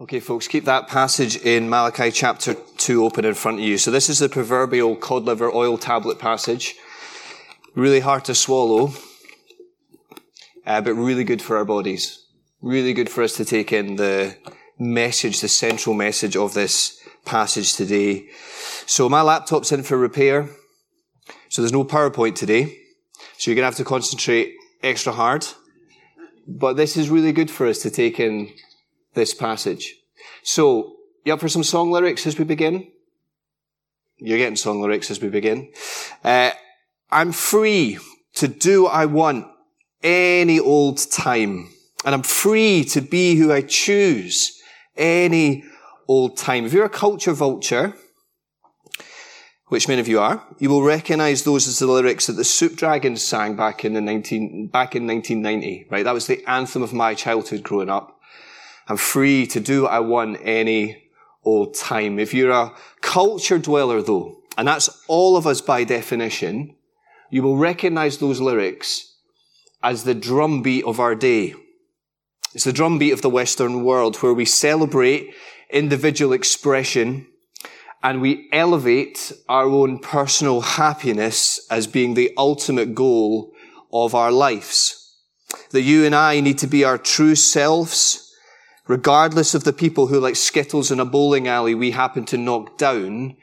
Okay, folks, keep that passage in Malachi chapter 2 open in front of you. So this is the proverbial cod liver oil tablet passage. Really hard to swallow, uh, but really good for our bodies. Really good for us to take in the message, the central message of this passage today. So my laptop's in for repair. So there's no PowerPoint today. So you're going to have to concentrate extra hard. But this is really good for us to take in this passage. So, you up for some song lyrics as we begin? You're getting song lyrics as we begin. Uh, I'm free to do what I want any old time. And I'm free to be who I choose any old time. If you're a culture vulture, which many of you are, you will recognize those as the lyrics that the Soup Dragons sang back in the 19, back in 1990, right? That was the anthem of my childhood growing up. I'm free to do what I want any old time. If you're a culture dweller though, and that's all of us by definition, you will recognize those lyrics as the drumbeat of our day. It's the drumbeat of the Western world where we celebrate individual expression and we elevate our own personal happiness as being the ultimate goal of our lives. That you and I need to be our true selves, regardless of the people who, like skittles in a bowling alley, we happen to knock down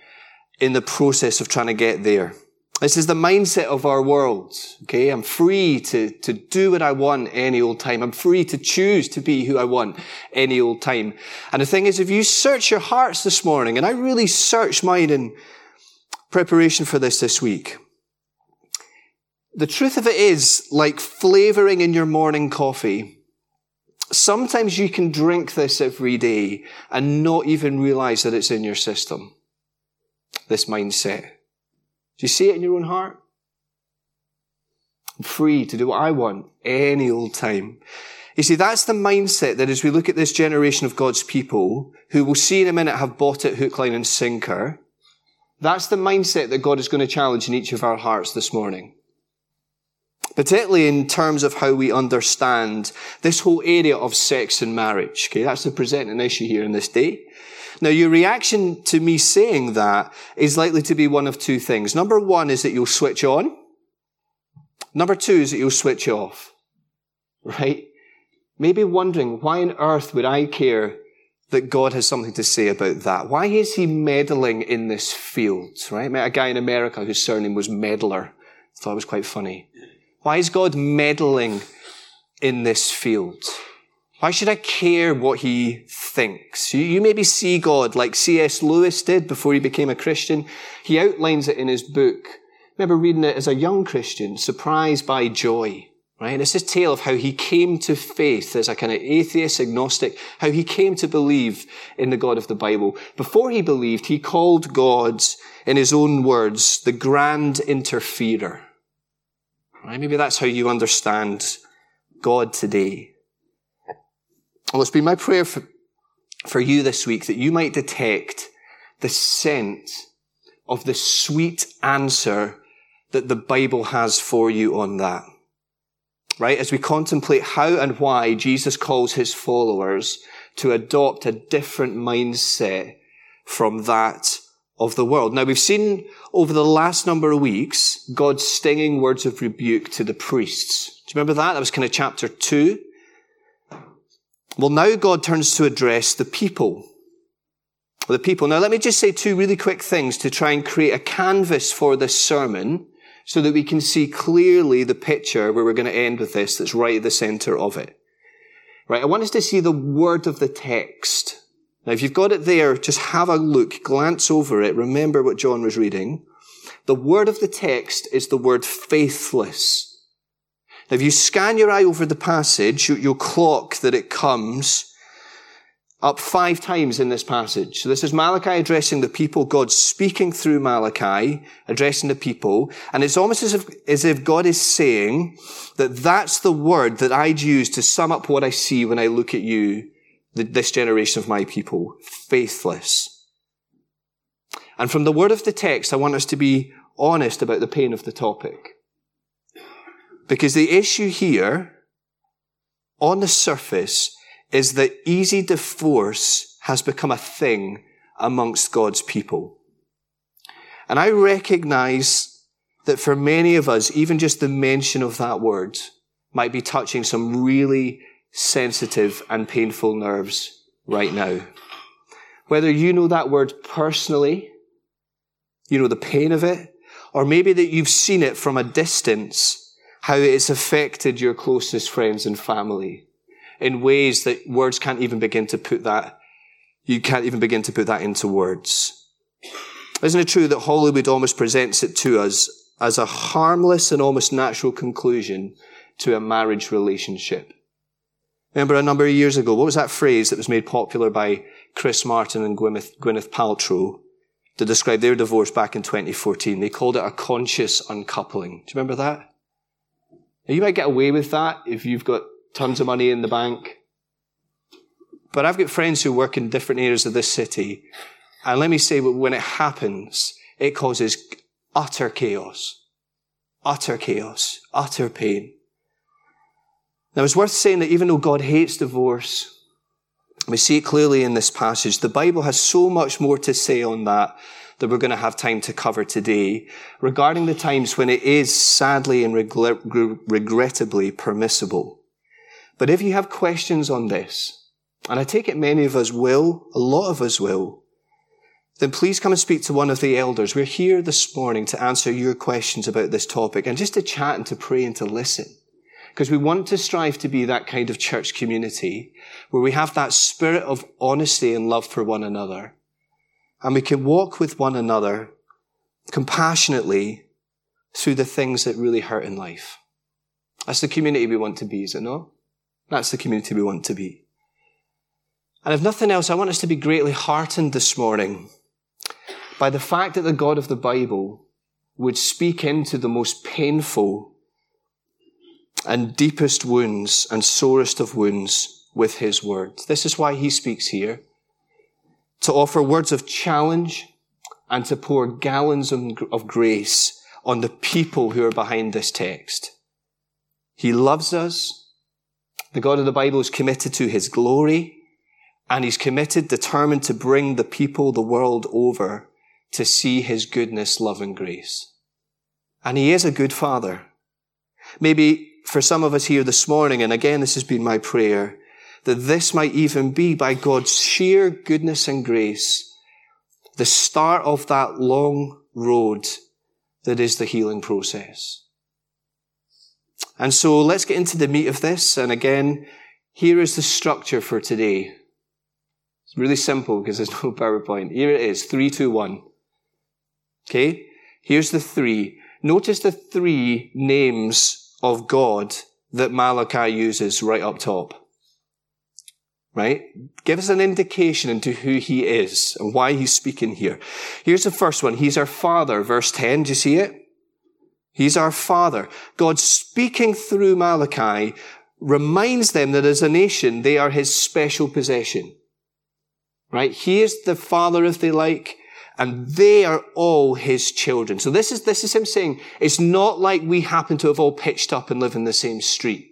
in the process of trying to get there. This is the mindset of our world. Okay. I'm free to, to do what I want any old time. I'm free to choose to be who I want any old time. And the thing is, if you search your hearts this morning, and I really searched mine in preparation for this this week, the truth of it is like flavoring in your morning coffee. Sometimes you can drink this every day and not even realize that it's in your system. This mindset. Do you see it in your own heart? I'm free to do what I want any old time. You see, that's the mindset that as we look at this generation of God's people, who we'll see in a minute have bought it hook, line and sinker, that's the mindset that God is going to challenge in each of our hearts this morning. Particularly in terms of how we understand this whole area of sex and marriage. Okay, that's the presenting issue here in this day. Now, your reaction to me saying that is likely to be one of two things. Number one is that you'll switch on. Number two is that you'll switch off. Right? Maybe wondering, why on earth would I care that God has something to say about that? Why is he meddling in this field? Right? I met a guy in America whose surname was Meddler. Thought it was quite funny. Why is God meddling in this field? Why should I care what he thinks? You, you maybe see God like C.S. Lewis did before he became a Christian. He outlines it in his book. I remember reading it as a young Christian, Surprised by Joy. Right? And it's a tale of how he came to faith as a kind of atheist, agnostic, how he came to believe in the God of the Bible. Before he believed, he called God, in his own words, the grand interferer. Right? Maybe that's how you understand God today. Well, it's been my prayer for, for you this week that you might detect the scent of the sweet answer that the Bible has for you on that. Right? As we contemplate how and why Jesus calls his followers to adopt a different mindset from that of the world. Now we've seen over the last number of weeks God's stinging words of rebuke to the priests. Do you remember that? That was kind of chapter two. Well, now God turns to address the people. The people. Now, let me just say two really quick things to try and create a canvas for this sermon so that we can see clearly the picture where we're going to end with this that's right at the center of it. Right. I want us to see the word of the text. Now, if you've got it there, just have a look, glance over it, remember what John was reading. The word of the text is the word faithless. Now, if you scan your eye over the passage, you'll clock that it comes up five times in this passage. So this is Malachi addressing the people, God speaking through Malachi, addressing the people, and it's almost as if, as if God is saying that that's the word that I'd use to sum up what I see when I look at you, this generation of my people, faithless. And from the word of the text, I want us to be honest about the pain of the topic. Because the issue here, on the surface, is that easy divorce has become a thing amongst God's people. And I recognize that for many of us, even just the mention of that word might be touching some really sensitive and painful nerves right now. Whether you know that word personally, you know the pain of it, or maybe that you've seen it from a distance, how it's affected your closest friends and family in ways that words can't even begin to put that, you can't even begin to put that into words. Isn't it true that Hollywood almost presents it to us as a harmless and almost natural conclusion to a marriage relationship? Remember a number of years ago, what was that phrase that was made popular by Chris Martin and Gwyneth, Gwyneth Paltrow to describe their divorce back in 2014? They called it a conscious uncoupling. Do you remember that? Now, you might get away with that if you've got tons of money in the bank. But I've got friends who work in different areas of this city and let me say, when it happens, it causes utter chaos, utter chaos, utter pain. Now, it's worth saying that even though God hates divorce, we see it clearly in this passage. The Bible has so much more to say on that that we're going to have time to cover today regarding the times when it is sadly and regrettably permissible. But if you have questions on this, and I take it many of us will, a lot of us will, then please come and speak to one of the elders. We're here this morning to answer your questions about this topic and just to chat and to pray and to listen. Because we want to strive to be that kind of church community where we have that spirit of honesty and love for one another. And we can walk with one another compassionately through the things that really hurt in life. That's the community we want to be, is it not? That's the community we want to be. And if nothing else, I want us to be greatly heartened this morning by the fact that the God of the Bible would speak into the most painful and deepest wounds and sorest of wounds with his word. This is why he speaks here. To offer words of challenge and to pour gallons of grace on the people who are behind this text. He loves us. The God of the Bible is committed to his glory and he's committed, determined to bring the people, the world over to see his goodness, love, and grace. And he is a good father. Maybe for some of us here this morning, and again, this has been my prayer, that this might even be by God's sheer goodness and grace, the start of that long road that is the healing process. And so let's get into the meat of this. And again, here is the structure for today. It's really simple because there's no PowerPoint. Here it is. Three, two, one. Okay? Here's the three. Notice the three names of God that Malachi uses right up top. Right? Give us an indication into who he is and why he's speaking here. Here's the first one. He's our father. Verse 10. Do you see it? He's our father. God speaking through Malachi reminds them that as a nation, they are his special possession. Right? He is the father, if they like, and they are all his children. So this is, this is him saying, it's not like we happen to have all pitched up and live in the same street.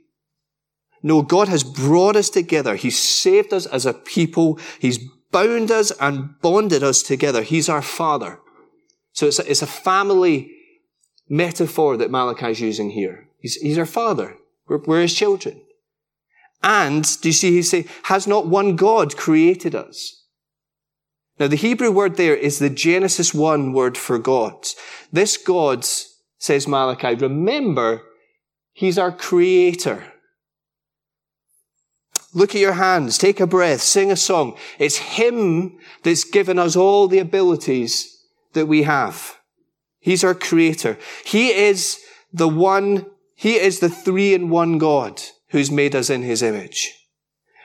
No, God has brought us together. He's saved us as a people. He's bound us and bonded us together. He's our father. So it's a, it's a family metaphor that Malachi is using here. He's, he's our father. We're, we're his children. And, do you see, he say, has not one God created us? Now, the Hebrew word there is the Genesis 1 word for God. This God, says Malachi, remember, He's our creator. Look at your hands, take a breath, sing a song. It's Him that's given us all the abilities that we have. He's our creator. He is the one, He is the three in one God who's made us in His image.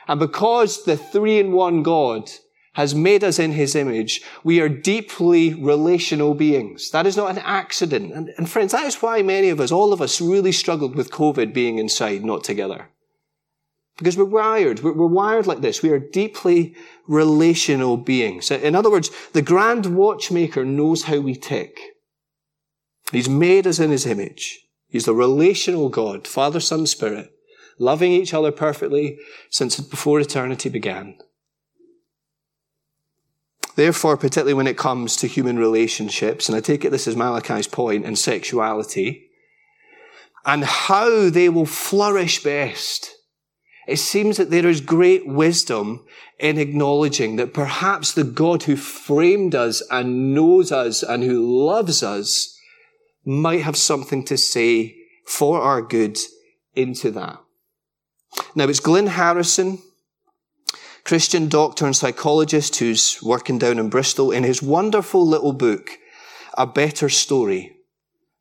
And because the three in one God has made us in his image, we are deeply relational beings. That is not an accident. And, and, friends, that is why many of us, all of us, really struggled with COVID being inside, not together. Because we're wired. We're, we're wired like this. We are deeply relational beings. In other words, the grand watchmaker knows how we tick. He's made us in his image. He's the relational God, Father, Son, Spirit. loving each other perfectly since before eternity began. Therefore, particularly when it comes to human relationships, and I take it this is Malachi's point, and sexuality, and how they will flourish best, it seems that there is great wisdom in acknowledging that perhaps the God who framed us and knows us and who loves us might have something to say for our good into that. Now it's Glynn Harrison, Christian doctor and psychologist who's working down in Bristol in his wonderful little book, A Better Story.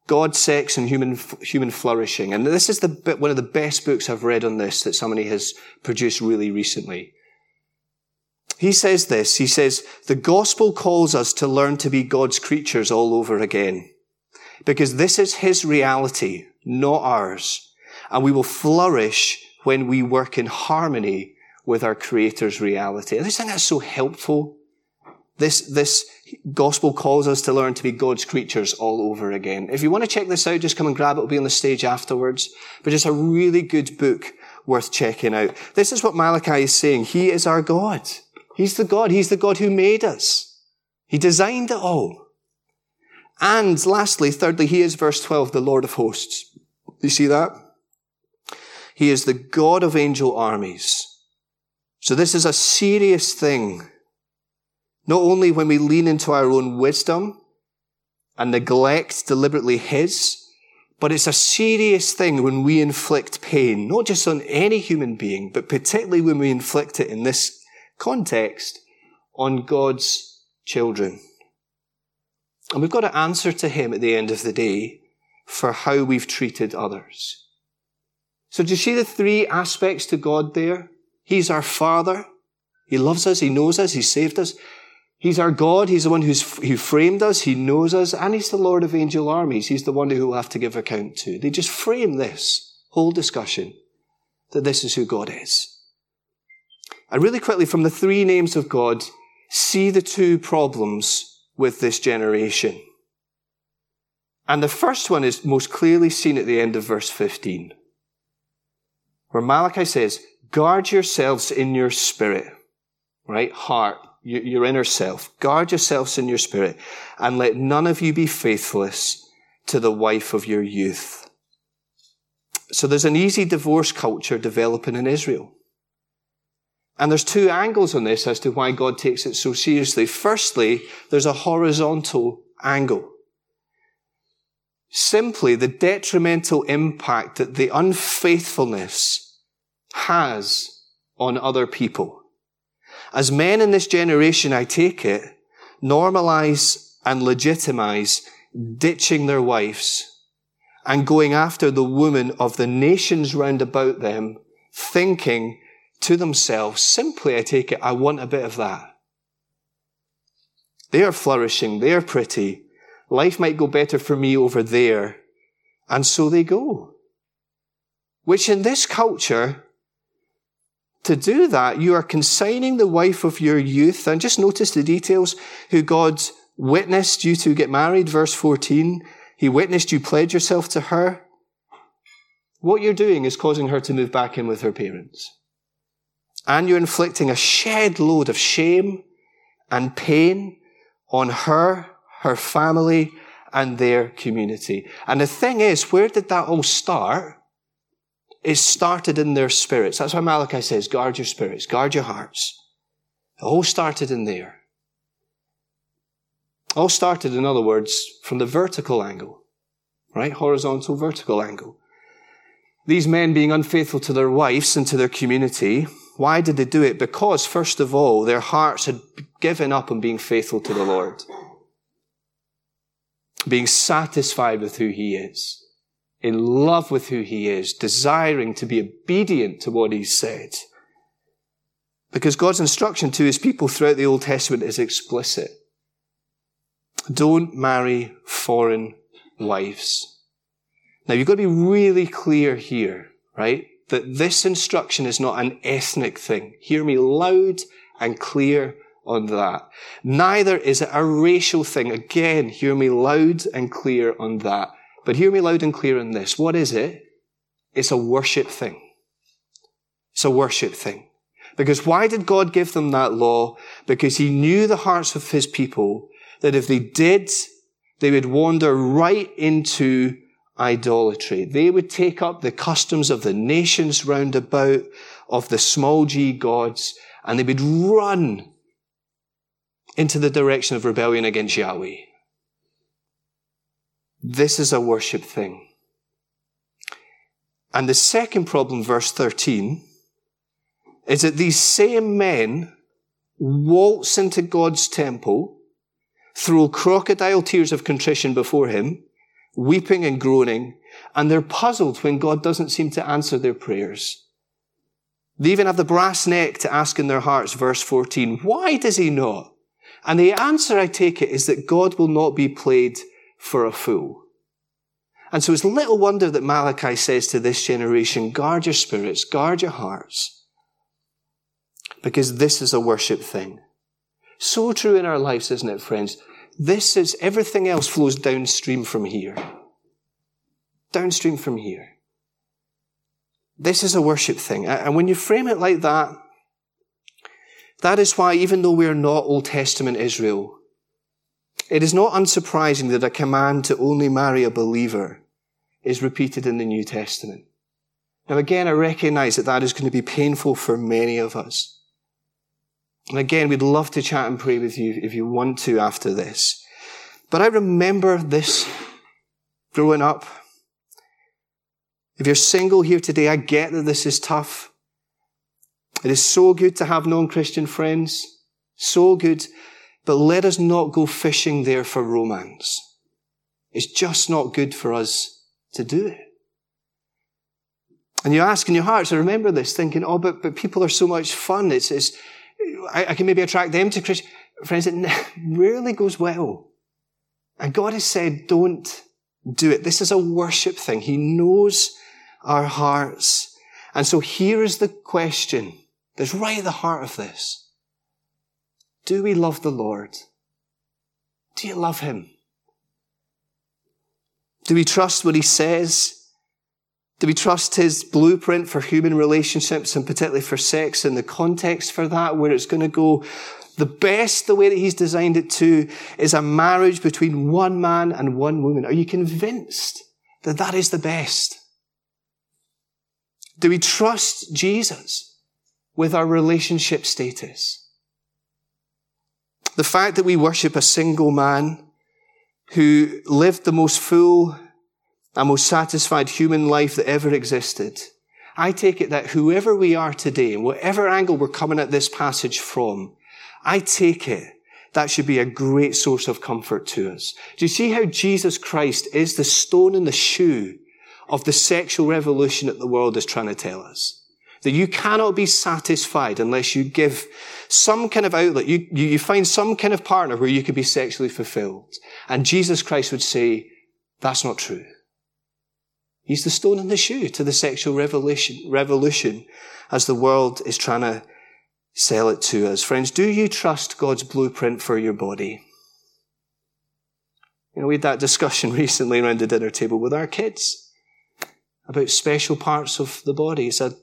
God, sex, and human, human flourishing. And this is the, one of the best books I've read on this that somebody has produced really recently. He says this, he says, the gospel calls us to learn to be God's creatures all over again. Because this is His reality, not ours. And we will flourish when we work in harmony with our Creator's reality. I just think that's so helpful. This, this gospel calls us to learn to be God's creatures all over again. If you want to check this out, just come and grab it. It'll be on the stage afterwards. But it's a really good book worth checking out. This is what Malachi is saying. He is our God. He's the God. He's the God who made us. He designed it all. And lastly, thirdly, he is verse 12, the Lord of hosts. You see that? He is the God of angel armies. So this is a serious thing. Not only when we lean into our own wisdom and neglect deliberately his, but it's a serious thing when we inflict pain, not just on any human being, but particularly when we inflict it in this context on God's children. And we've got to answer to Him at the end of the day for how we've treated others. So do you see the three aspects to God there? He's our Father. He loves us. He knows us. He saved us. He's our God. He's the one who's, who framed us. He knows us. And He's the Lord of angel armies. He's the one who we'll have to give account to. They just frame this whole discussion that this is who God is. And really quickly, from the three names of God, see the two problems with this generation. And the first one is most clearly seen at the end of verse 15, where Malachi says, guard yourselves in your spirit, right? Heart, your inner self. Guard yourselves in your spirit and let none of you be faithless to the wife of your youth. So there's an easy divorce culture developing in Israel. And there's two angles on this as to why God takes it so seriously. Firstly, there's a horizontal angle. Simply the detrimental impact that the unfaithfulness has on other people. As men in this generation, I take it, normalize and legitimize ditching their wives and going after the women of the nations round about them, thinking to themselves, simply, I take it, I want a bit of that. They are flourishing. They are pretty. Life might go better for me over there. And so they go. Which in this culture, to do that, you are consigning the wife of your youth, and just notice the details, who God witnessed you to get married, verse 14. He witnessed you pledge yourself to her. What you're doing is causing her to move back in with her parents and you're inflicting a shed load of shame and pain on her, her family, and their community. And the thing is, where did that all start? It started in their spirits. That's why Malachi says, guard your spirits, guard your hearts. It all started in there. All started, in other words, from the vertical angle, right? Horizontal, vertical angle. These men being unfaithful to their wives and to their community, why did they do it? Because, first of all, their hearts had given up on being faithful to the Lord. Being satisfied with who He is. In love with who He is. Desiring to be obedient to what He said. Because God's instruction to His people throughout the Old Testament is explicit. Don't marry foreign wives. Now you've got to be really clear here, right? that this instruction is not an ethnic thing. Hear me loud and clear on that. Neither is it a racial thing. Again, hear me loud and clear on that. But hear me loud and clear on this. What is it? It's a worship thing. It's a worship thing. Because why did God give them that law? Because he knew the hearts of his people that if they did, they would wander right into idolatry. They would take up the customs of the nations round about, of the small g gods, and they would run into the direction of rebellion against Yahweh. This is a worship thing. And the second problem, verse 13, is that these same men waltz into God's temple, throw crocodile tears of contrition before him, weeping and groaning, and they're puzzled when God doesn't seem to answer their prayers. They even have the brass neck to ask in their hearts, verse 14, why does he not? And the answer, I take it, is that God will not be played for a fool. And so it's little wonder that Malachi says to this generation, guard your spirits, guard your hearts, because this is a worship thing. So true in our lives, isn't it, friends? This is, everything else flows downstream from here. Downstream from here. This is a worship thing. And when you frame it like that, that is why, even though we are not Old Testament Israel, it is not unsurprising that a command to only marry a believer is repeated in the New Testament. Now again, I recognize that that is going to be painful for many of us. And again, we'd love to chat and pray with you if you want to after this. But I remember this growing up. If you're single here today, I get that this is tough. It is so good to have non-Christian friends. So good. But let us not go fishing there for romance. It's just not good for us to do it. And you ask in your hearts, I remember this, thinking, oh, but, but people are so much fun. It's, it's, I, I can maybe attract them to Christian. Friends, it rarely goes well. And God has said, don't do it. This is a worship thing. He knows our hearts. And so here is the question that's right at the heart of this. Do we love the Lord? Do you love Him? Do we trust what He says? Do we trust His blueprint for human relationships and particularly for sex and the context for that, where it's going to go the best, the way that He's designed it to, is a marriage between one man and one woman? Are you convinced that that is the best? Do we trust Jesus? with our relationship status. The fact that we worship a single man who lived the most full and most satisfied human life that ever existed. I take it that whoever we are today, whatever angle we're coming at this passage from, I take it that should be a great source of comfort to us. Do you see how Jesus Christ is the stone in the shoe of the sexual revolution that the world is trying to tell us? That you cannot be satisfied unless you give some kind of outlet. You, you, find some kind of partner where you could be sexually fulfilled. And Jesus Christ would say, that's not true. He's the stone in the shoe to the sexual revolution, revolution as the world is trying to sell it to us. Friends, do you trust God's blueprint for your body? You know, we had that discussion recently around the dinner table with our kids about special parts of the body. It's a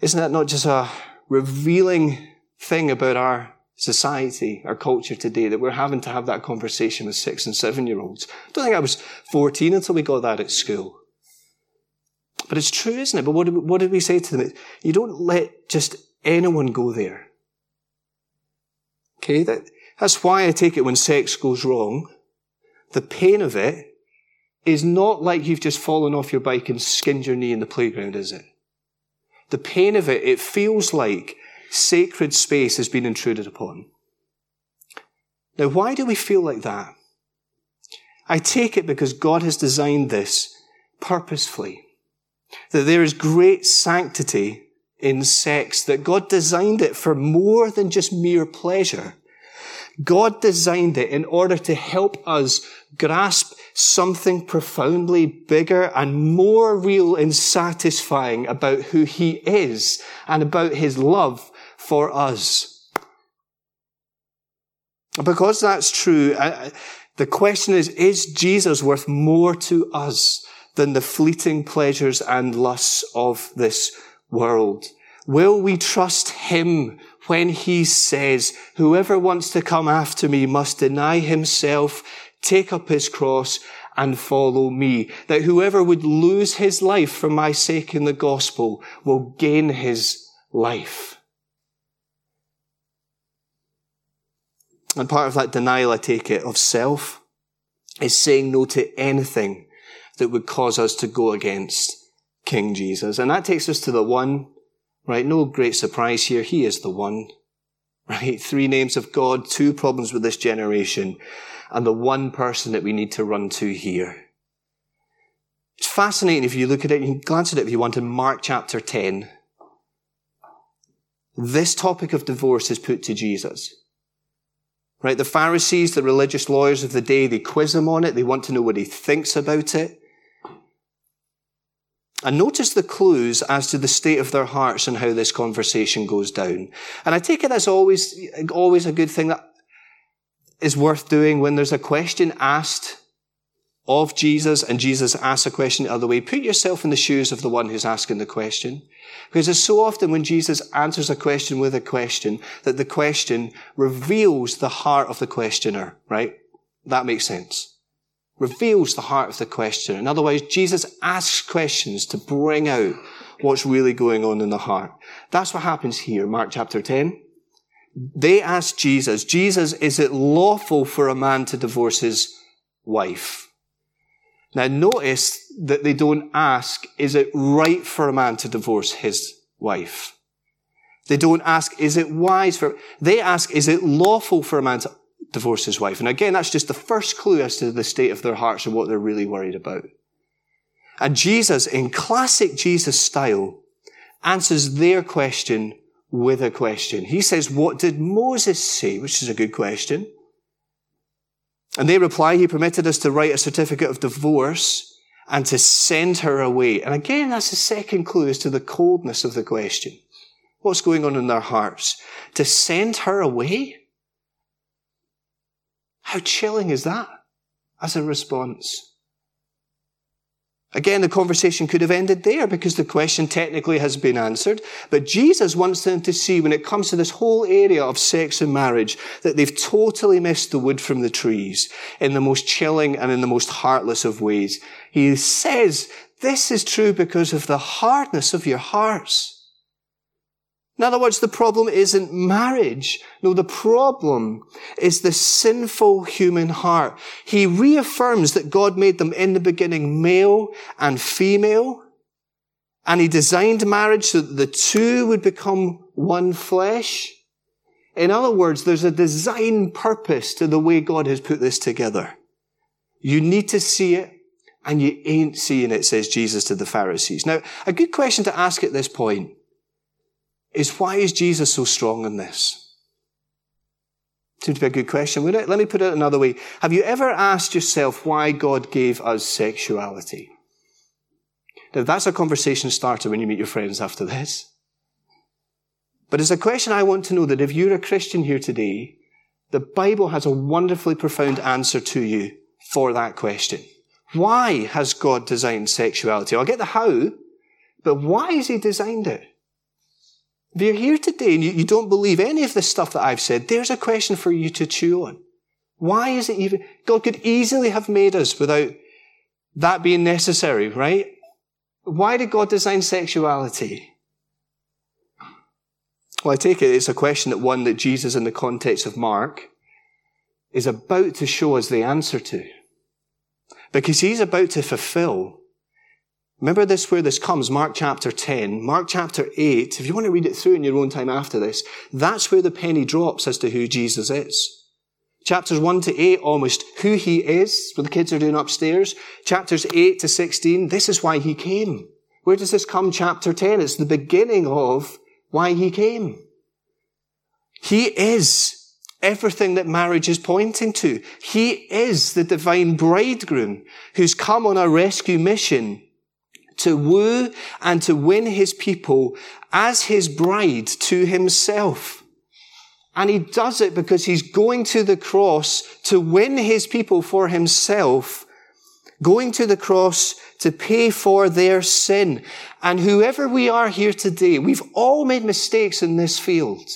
isn't that not just a revealing thing about our society, our culture today, that we're having to have that conversation with six and seven year olds? I don't think I was 14 until we got that at school. But it's true, isn't it? But what did, what did we say to them? You don't let just anyone go there. Okay, that, that's why I take it when sex goes wrong, the pain of it is not like you've just fallen off your bike and skinned your knee in the playground, is it? The pain of it, it feels like sacred space has been intruded upon. Now, why do we feel like that? I take it because God has designed this purposefully. That there is great sanctity in sex, that God designed it for more than just mere pleasure. God designed it in order to help us grasp something profoundly bigger and more real and satisfying about who he is and about his love for us. Because that's true, the question is, is Jesus worth more to us than the fleeting pleasures and lusts of this world? Will we trust him when he says, whoever wants to come after me must deny himself, take up his cross and follow me. That whoever would lose his life for my sake in the gospel will gain his life. And part of that denial, I take it, of self is saying no to anything that would cause us to go against King Jesus. And that takes us to the one, right? No great surprise here. He is the one, right? Three names of God, two problems with this generation, and the one person that we need to run to here. It's fascinating if you look at it, you can glance at it if you want in Mark chapter 10. This topic of divorce is put to Jesus. Right? The Pharisees, the religious lawyers of the day, they quiz him on it. They want to know what he thinks about it. And notice the clues as to the state of their hearts and how this conversation goes down. And I take it as always, always a good thing that is worth doing when there's a question asked of Jesus and Jesus asks a question the other way. Put yourself in the shoes of the one who's asking the question. Because it's so often when Jesus answers a question with a question that the question reveals the heart of the questioner, right? That makes sense. Reveals the heart of the questioner. In other words, Jesus asks questions to bring out what's really going on in the heart. That's what happens here, Mark chapter 10. They ask Jesus, Jesus, is it lawful for a man to divorce his wife? Now notice that they don't ask, is it right for a man to divorce his wife? They don't ask, is it wise for, they ask, is it lawful for a man to divorce his wife? And again, that's just the first clue as to the state of their hearts and what they're really worried about. And Jesus, in classic Jesus style, answers their question with a question. He says, what did Moses say? Which is a good question. And they reply, he permitted us to write a certificate of divorce and to send her away. And again, that's the second clue as to the coldness of the question. What's going on in their hearts? To send her away? How chilling is that as a response? Again, the conversation could have ended there because the question technically has been answered. But Jesus wants them to see when it comes to this whole area of sex and marriage that they've totally missed the wood from the trees in the most chilling and in the most heartless of ways. He says this is true because of the hardness of your hearts. In other words, the problem isn't marriage. No, the problem is the sinful human heart. He reaffirms that God made them in the beginning male and female. And he designed marriage so that the two would become one flesh. In other words, there's a design purpose to the way God has put this together. You need to see it and you ain't seeing it, says Jesus to the Pharisees. Now, a good question to ask at this point is why is Jesus so strong in this? Seems to be a good question? Let me put it another way. Have you ever asked yourself why God gave us sexuality? Now, that's a conversation starter when you meet your friends after this. But it's a question I want to know that if you're a Christian here today, the Bible has a wonderfully profound answer to you for that question. Why has God designed sexuality? I'll get the how, but why has He designed it? If you're here today and you, you don't believe any of the stuff that I've said, there's a question for you to chew on. Why is it even, God could easily have made us without that being necessary, right? Why did God design sexuality? Well, I take it it's a question that one that Jesus, in the context of Mark, is about to show us the answer to. Because he's about to fulfill Remember this where this comes, Mark chapter 10, Mark chapter 8. If you want to read it through in your own time after this, that's where the penny drops as to who Jesus is. Chapters 1 to 8, almost who he is, what the kids are doing upstairs. Chapters 8 to 16, this is why he came. Where does this come? Chapter 10. It's the beginning of why he came. He is everything that marriage is pointing to. He is the divine bridegroom who's come on a rescue mission to woo and to win his people as his bride to himself. And he does it because he's going to the cross to win his people for himself going to the cross to pay for their sin. And whoever we are here today, we've all made mistakes in this field.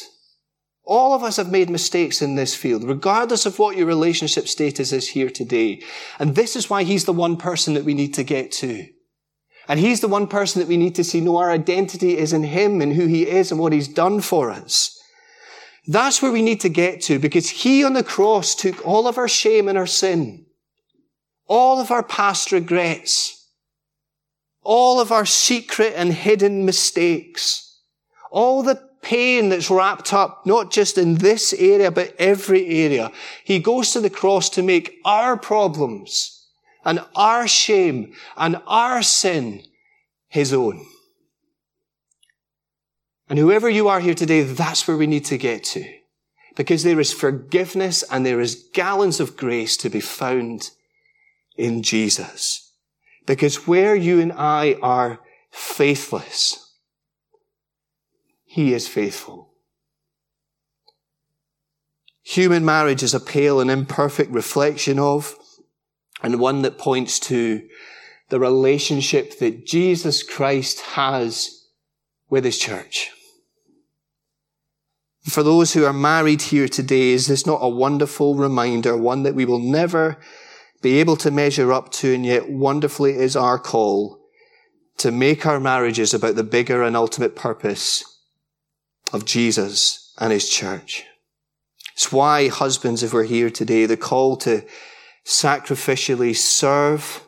All of us have made mistakes in this field, regardless of what your relationship status is here today. And this is why he's the one person that we need to get to. And he's the one person that we need to see. No, our identity is in him and who he is and what he's done for us. That's where we need to get to because he on the cross took all of our shame and our sin, all of our past regrets, all of our secret and hidden mistakes, all the pain that's wrapped up, not just in this area, but every area. He goes to the cross to make our problems and our shame and our sin his own. And whoever you are here today, that's where we need to get to. Because there is forgiveness and there is gallons of grace to be found in Jesus. Because where you and I are faithless, He is faithful. Human marriage is a pale and imperfect reflection of and one that points to the relationship that Jesus Christ has with his church. For those who are married here today, is this not a wonderful reminder, one that we will never be able to measure up to, and yet wonderfully is our call to make our marriages about the bigger and ultimate purpose of Jesus and his church. It's why husbands, if we're here today, the call to sacrificially serve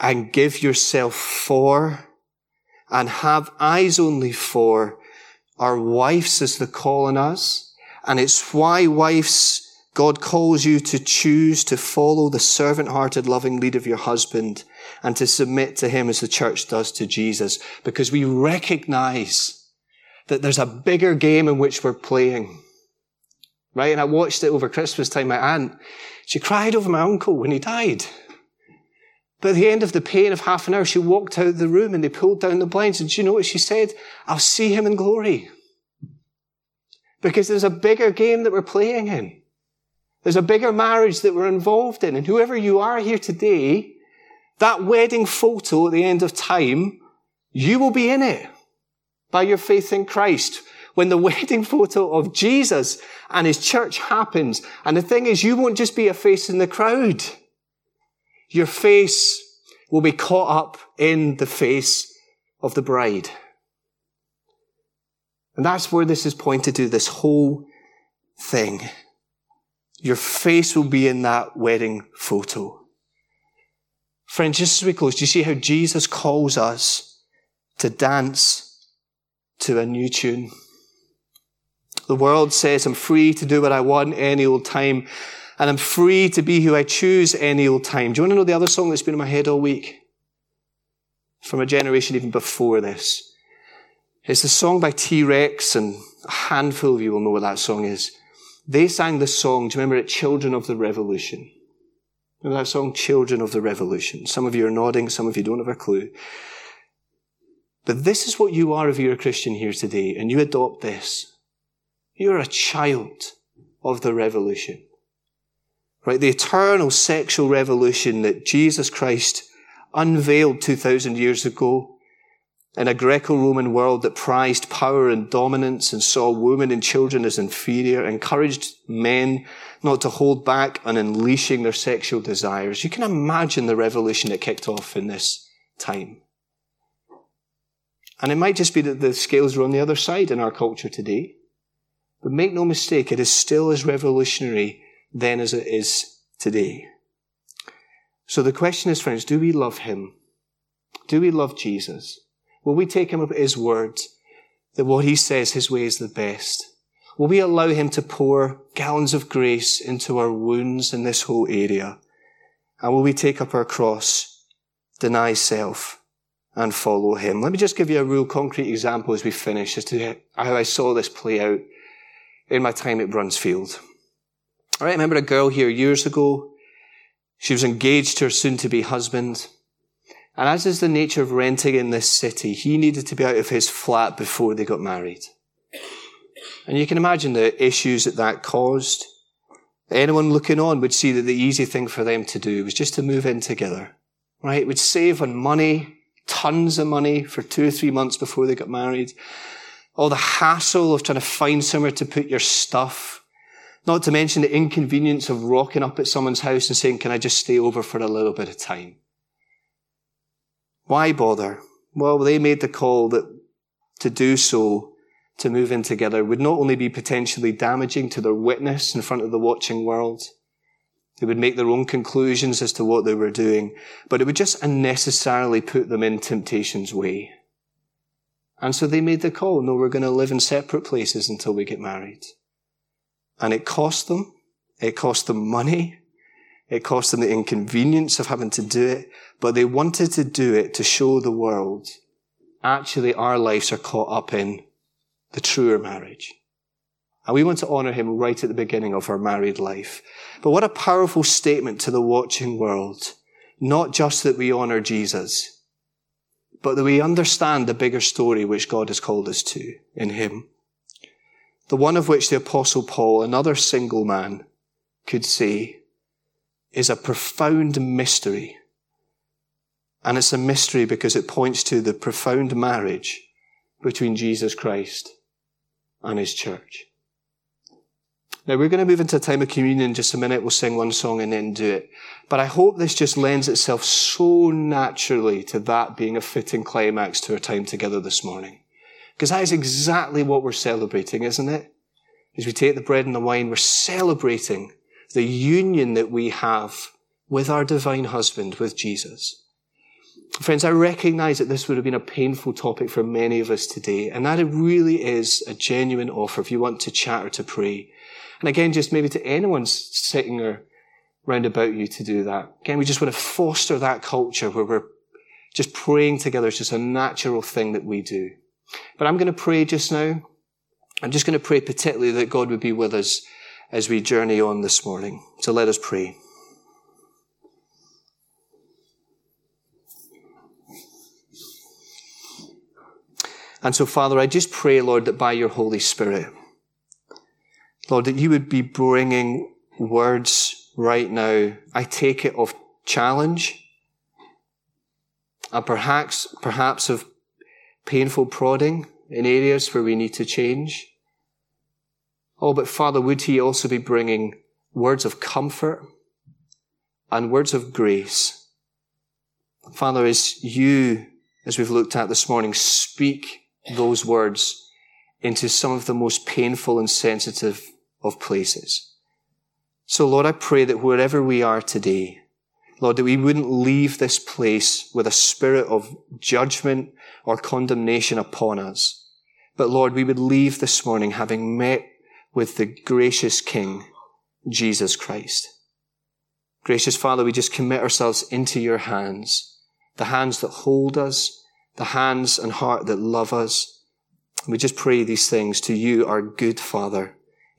and give yourself for and have eyes only for our wives is the call on us. And it's why wives, God calls you to choose to follow the servant-hearted, loving lead of your husband and to submit to him as the church does to Jesus because we recognize that there's a bigger game in which we're playing. Right? And I watched it over Christmas time. My aunt, she cried over my uncle when he died. But at the end of the pain of half an hour, she walked out of the room and they pulled down the blinds. And do you know what she said? I'll see him in glory. Because there's a bigger game that we're playing in. There's a bigger marriage that we're involved in. And whoever you are here today, that wedding photo at the end of time, you will be in it by your faith in Christ when the wedding photo of Jesus and his church happens. And the thing is, you won't just be a face in the crowd. Your face will be caught up in the face of the bride. And that's where this is pointed to, this whole thing. Your face will be in that wedding photo. Friends, just as we close, do you see how Jesus calls us to dance to a new tune? The world says I'm free to do what I want any old time, and I'm free to be who I choose any old time. Do you want to know the other song that's been in my head all week? From a generation even before this. It's a song by T-Rex, and a handful of you will know what that song is. They sang this song, do you remember it? Children of the Revolution. Remember that song, Children of the Revolution? Some of you are nodding, some of you don't have a clue. But this is what you are if you're a Christian here today, and you adopt this. You're a child of the revolution. Right? The eternal sexual revolution that Jesus Christ unveiled 2,000 years ago in a Greco-Roman world that prized power and dominance and saw women and children as inferior, encouraged men not to hold back on unleashing their sexual desires. You can imagine the revolution that kicked off in this time. And it might just be that the scales are on the other side in our culture today. But make no mistake, it is still as revolutionary then as it is today. So the question is, friends, do we love him? Do we love Jesus? Will we take him at his word that what he says his way is the best? Will we allow him to pour gallons of grace into our wounds in this whole area? And will we take up our cross, deny self, and follow him? Let me just give you a real concrete example as we finish as to how I saw this play out in my time at Bruntsfield. I remember a girl here years ago. She was engaged to her soon to be husband. And as is the nature of renting in this city, he needed to be out of his flat before they got married. And you can imagine the issues that that caused. Anyone looking on would see that the easy thing for them to do was just to move in together right? It Would save on money, tons of money for two or three months before they got married. All the hassle of trying to find somewhere to put your stuff. Not to mention the inconvenience of rocking up at someone's house and saying, can I just stay over for a little bit of time? Why bother? Well, they made the call that to do so, to move in together, would not only be potentially damaging to their witness in front of the watching world, they would make their own conclusions as to what they were doing, but it would just unnecessarily put them in temptation's way. And so they made the call, no, we're going to live in separate places until we get married. And it cost them. It cost them money. It cost them the inconvenience of having to do it, but they wanted to do it to show the world actually our lives are caught up in the truer marriage. And we want to honor him right at the beginning of our married life. But what a powerful statement to the watching world. Not just that we honor Jesus, but that we understand the bigger story which God has called us to in him. The one of which the apostle Paul, another single man, could say is a profound mystery. And it's a mystery because it points to the profound marriage between Jesus Christ and his church. Now we're going to move into a time of communion in just a minute. We'll sing one song and then do it. But I hope this just lends itself so naturally to that being a fitting climax to our time together this morning. Because that is exactly what we're celebrating, isn't it? As we take the bread and the wine, we're celebrating the union that we have with our divine husband, with Jesus. Friends, I recognize that this would have been a painful topic for many of us today, and that it really is a genuine offer if you want to chat or to pray. And again, just maybe to anyone sitting or round about you to do that. Again, we just want to foster that culture where we're just praying together. It's just a natural thing that we do. But I'm going to pray just now. I'm just going to pray particularly that God would be with us as we journey on this morning. So let us pray. And so, Father, I just pray, Lord, that by your Holy Spirit, Lord, that you would be bringing words right now. I take it of challenge and perhaps, perhaps of painful prodding in areas where we need to change. Oh, but Father, would he also be bringing words of comfort and words of grace? Father, as you, as we've looked at this morning, speak those words into some of the most painful and sensitive of places. So Lord, I pray that wherever we are today, Lord, that we wouldn't leave this place with a spirit of judgment or condemnation upon us. But Lord, we would leave this morning having met with the gracious King, Jesus Christ. Gracious Father, we just commit ourselves into your hands, the hands that hold us, the hands and heart that love us. We just pray these things to you, our good Father.